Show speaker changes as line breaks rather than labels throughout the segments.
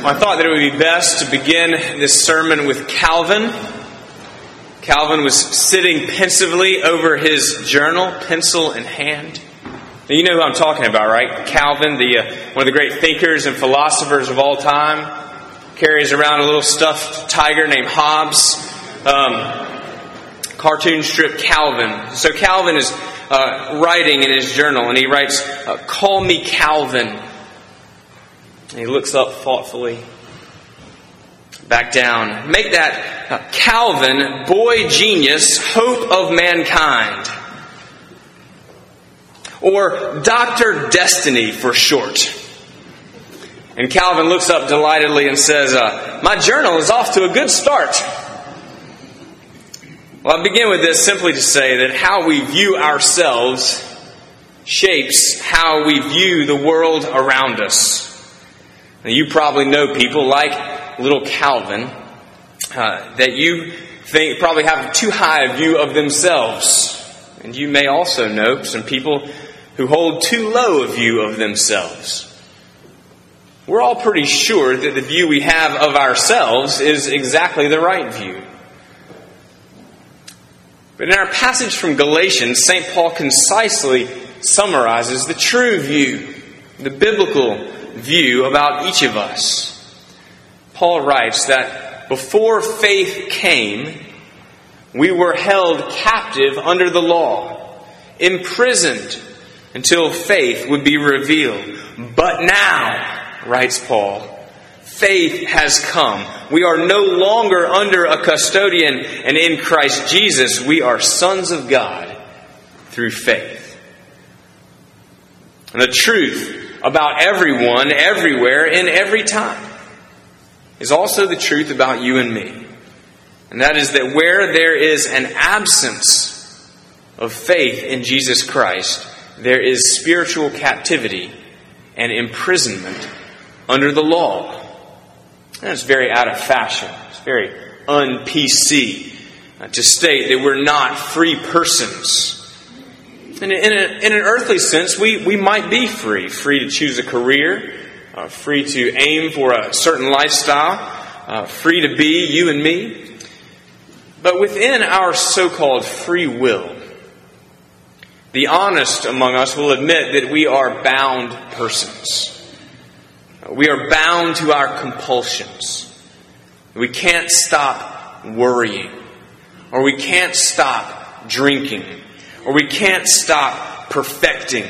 I thought that it would be best to begin this sermon with Calvin. Calvin was sitting pensively over his journal, pencil in hand. Now, you know who I'm talking about, right? Calvin, the, uh, one of the great thinkers and philosophers of all time, carries around a little stuffed tiger named Hobbes. Um, cartoon strip Calvin. So Calvin is uh, writing in his journal, and he writes, uh, "Call me Calvin." And he looks up thoughtfully, back down. Make that Calvin, boy genius, hope of mankind. Or Dr. Destiny for short. And Calvin looks up delightedly and says, uh, My journal is off to a good start. Well, I begin with this simply to say that how we view ourselves shapes how we view the world around us. Now, you probably know people like little Calvin uh, that you think probably have too high a view of themselves. And you may also know some people who hold too low a view of themselves. We're all pretty sure that the view we have of ourselves is exactly the right view. But in our passage from Galatians, St. Paul concisely summarizes the true view, the biblical view about each of us. Paul writes that before faith came, we were held captive under the law, imprisoned until faith would be revealed. But now, writes Paul, faith has come. We are no longer under a custodian, and in Christ Jesus, we are sons of God through faith. And the truth about everyone, everywhere, in every time is also the truth about you and me. And that is that where there is an absence of faith in Jesus Christ, there is spiritual captivity and imprisonment under the law. And it's very out of fashion. It's very un PC uh, to state that we're not free persons in, in, a, in an earthly sense, we, we might be free free to choose a career, uh, free to aim for a certain lifestyle, uh, free to be you and me. But within our so called free will, the honest among us will admit that we are bound persons. We are bound to our compulsions. We can't stop worrying, or we can't stop drinking, or we can't stop perfecting,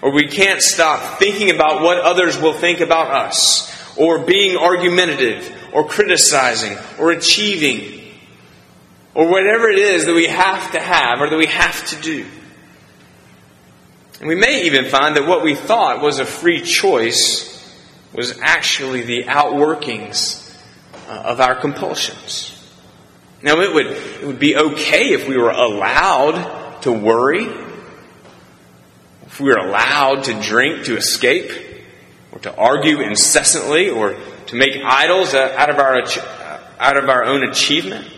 or we can't stop thinking about what others will think about us, or being argumentative, or criticizing, or achieving, or whatever it is that we have to have or that we have to do. And we may even find that what we thought was a free choice was actually the outworkings uh, of our compulsions. Now, it would, it would be okay if we were allowed to worry, if we are allowed to drink to escape, or to argue incessantly, or to make idols uh, out of our, uh, out of our own achievement.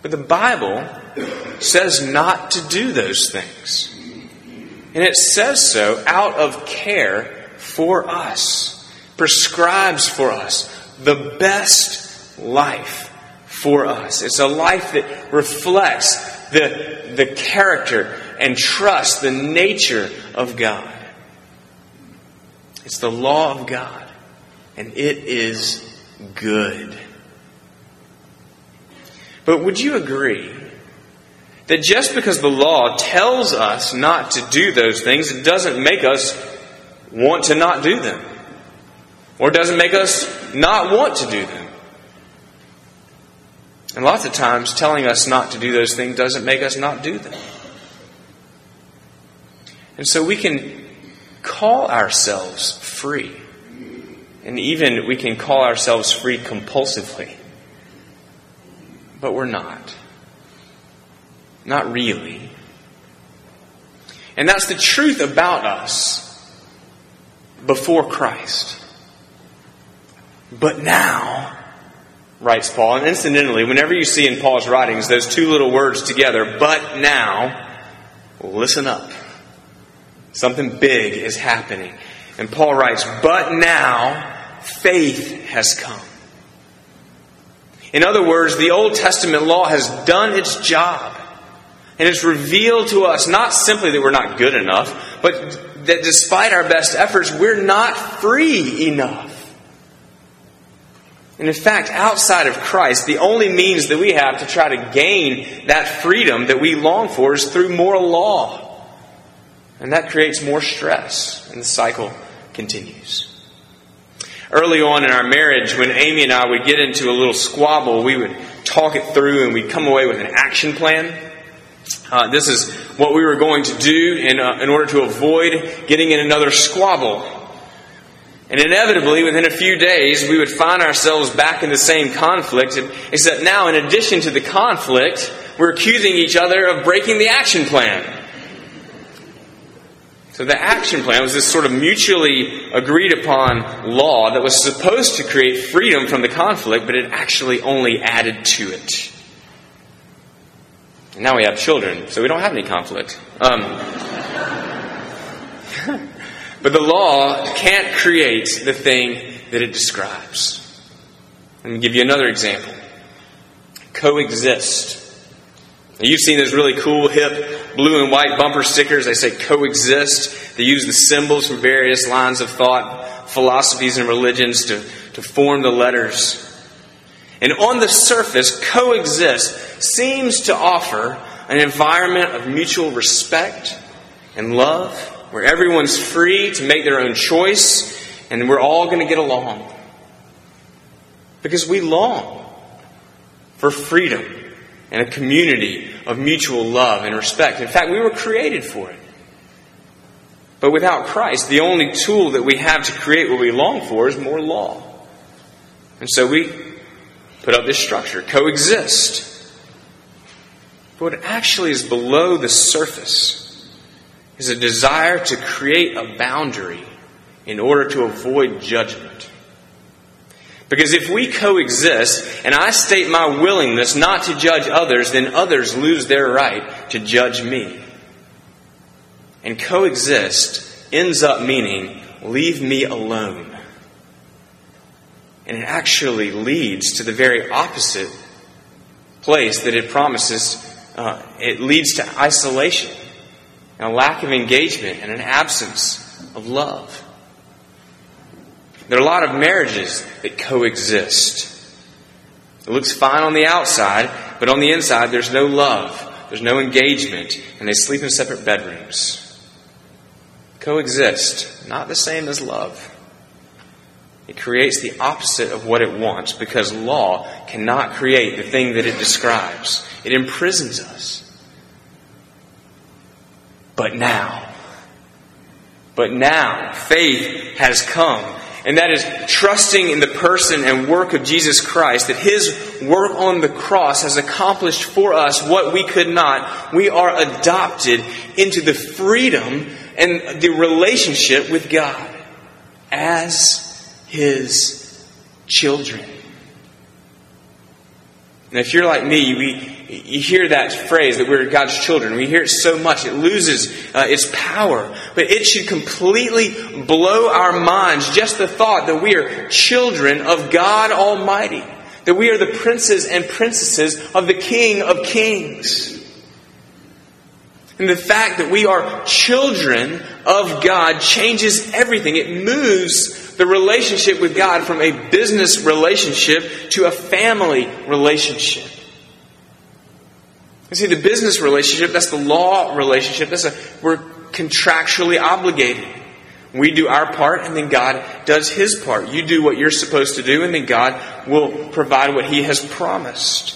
But the Bible says not to do those things. And it says so out of care for us, prescribes for us the best life for us. It's a life that reflects the, the character and trust the nature of God. It's the law of God, and it is good. But would you agree that just because the law tells us not to do those things, it doesn't make us want to not do them? Or doesn't make us not want to do them? And lots of times, telling us not to do those things doesn't make us not do them. And so we can call ourselves free. And even we can call ourselves free compulsively. But we're not. Not really. And that's the truth about us before Christ. But now, writes Paul. And incidentally, whenever you see in Paul's writings those two little words together, but now, listen up. Something big is happening. And Paul writes, but now faith has come. In other words, the Old Testament law has done its job. And it's revealed to us not simply that we're not good enough, but that despite our best efforts, we're not free enough. And in fact, outside of Christ, the only means that we have to try to gain that freedom that we long for is through moral law. And that creates more stress, and the cycle continues. Early on in our marriage, when Amy and I would get into a little squabble, we would talk it through and we'd come away with an action plan. Uh, this is what we were going to do in, uh, in order to avoid getting in another squabble. And inevitably, within a few days, we would find ourselves back in the same conflict, except now, in addition to the conflict, we're accusing each other of breaking the action plan. So the action plan was this sort of mutually agreed upon law that was supposed to create freedom from the conflict, but it actually only added to it. And now we have children, so we don't have any conflict. Um, But the law can't create the thing that it describes. Let me give you another example. Coexist. Now, you've seen those really cool, hip, blue and white bumper stickers. They say coexist. They use the symbols from various lines of thought, philosophies, and religions to, to form the letters. And on the surface, coexist seems to offer an environment of mutual respect and love where everyone's free to make their own choice and we're all going to get along. Because we long for freedom and a community of mutual love and respect. In fact, we were created for it. But without Christ, the only tool that we have to create what we long for is more law. And so we put up this structure coexist. But what actually is below the surface is a desire to create a boundary in order to avoid judgment. Because if we coexist and I state my willingness not to judge others, then others lose their right to judge me. And coexist ends up meaning leave me alone. And it actually leads to the very opposite place that it promises. Uh, it leads to isolation and a lack of engagement and an absence of love. There are a lot of marriages that coexist. It looks fine on the outside, but on the inside, there's no love, there's no engagement, and they sleep in separate bedrooms. Coexist, not the same as love. It creates the opposite of what it wants because law cannot create the thing that it describes. It imprisons us. But now, but now, faith has come. And that is trusting in the person and work of Jesus Christ, that His work on the cross has accomplished for us what we could not. We are adopted into the freedom and the relationship with God as His children. And if you're like me, we, you hear that phrase that we're God's children. We hear it so much, it loses uh, its power. But it should completely blow our minds just the thought that we are children of God Almighty, that we are the princes and princesses of the King of Kings. And the fact that we are children of God changes everything. It moves the relationship with God from a business relationship to a family relationship. You see, the business relationship, that's the law relationship, that's a, we're contractually obligated. We do our part, and then God does His part. You do what you're supposed to do, and then God will provide what He has promised.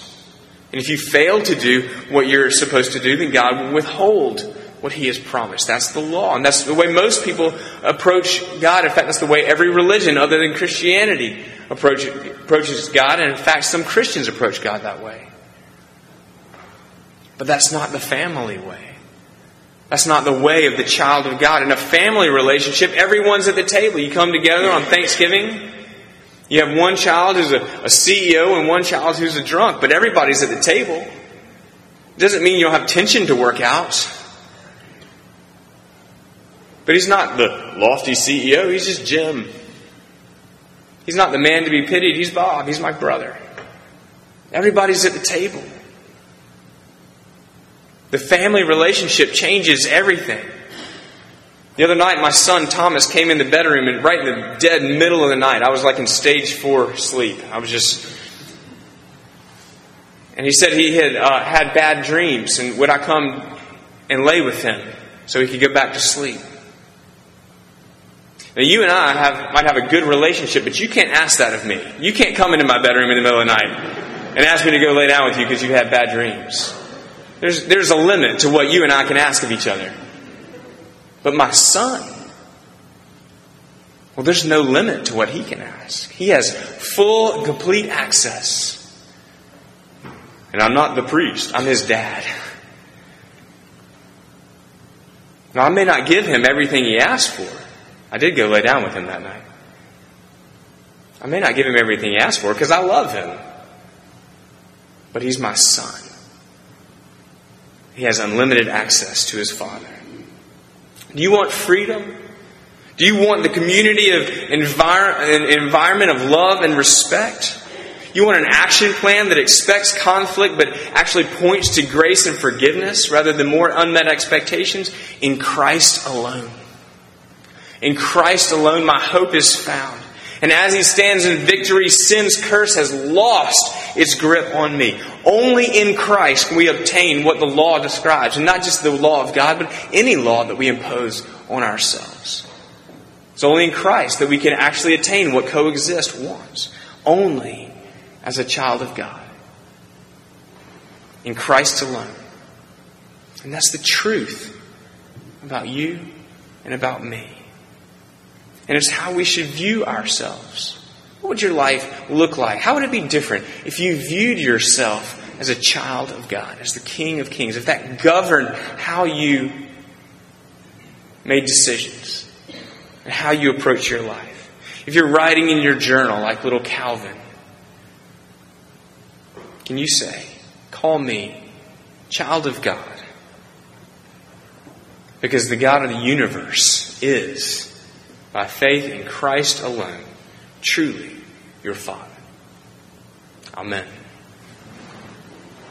And if you fail to do what you're supposed to do, then God will withhold what He has promised. That's the law. And that's the way most people approach God. In fact, that's the way every religion other than Christianity approaches God. And in fact, some Christians approach God that way. But that's not the family way. That's not the way of the child of God. In a family relationship, everyone's at the table. You come together on Thanksgiving. You have one child who's a, a CEO and one child who's a drunk, but everybody's at the table. It doesn't mean you don't have tension to work out. But he's not the lofty CEO, he's just Jim. He's not the man to be pitied. He's Bob. He's my brother. Everybody's at the table. The family relationship changes everything. The other night, my son Thomas came in the bedroom and right in the dead middle of the night, I was like in stage four sleep. I was just. And he said he had uh, had bad dreams, and would I come and lay with him so he could go back to sleep? Now, you and I have, might have a good relationship, but you can't ask that of me. You can't come into my bedroom in the middle of the night and ask me to go lay down with you because you had bad dreams. There's, there's a limit to what you and I can ask of each other. But my son, well, there's no limit to what he can ask. He has full, complete access. And I'm not the priest, I'm his dad. Now, I may not give him everything he asked for. I did go lay down with him that night. I may not give him everything he asked for because I love him. But he's my son. He has unlimited access to his father. Do you want freedom? Do you want the community of envir- environment of love and respect? You want an action plan that expects conflict but actually points to grace and forgiveness rather than more unmet expectations? In Christ alone. In Christ alone, my hope is found. And as he stands in victory, sin's curse has lost its grip on me. Only in Christ can we obtain what the law describes, and not just the law of God, but any law that we impose on ourselves. It's only in Christ that we can actually attain what coexist wants. Only as a child of God. In Christ alone. And that's the truth about you and about me. And it's how we should view ourselves. What would your life look like? How would it be different if you viewed yourself as a child of God, as the King of Kings, if that governed how you made decisions and how you approach your life? If you're writing in your journal like little Calvin, can you say, Call me child of God? Because the God of the universe is by faith in Christ alone, truly your Father. Amen.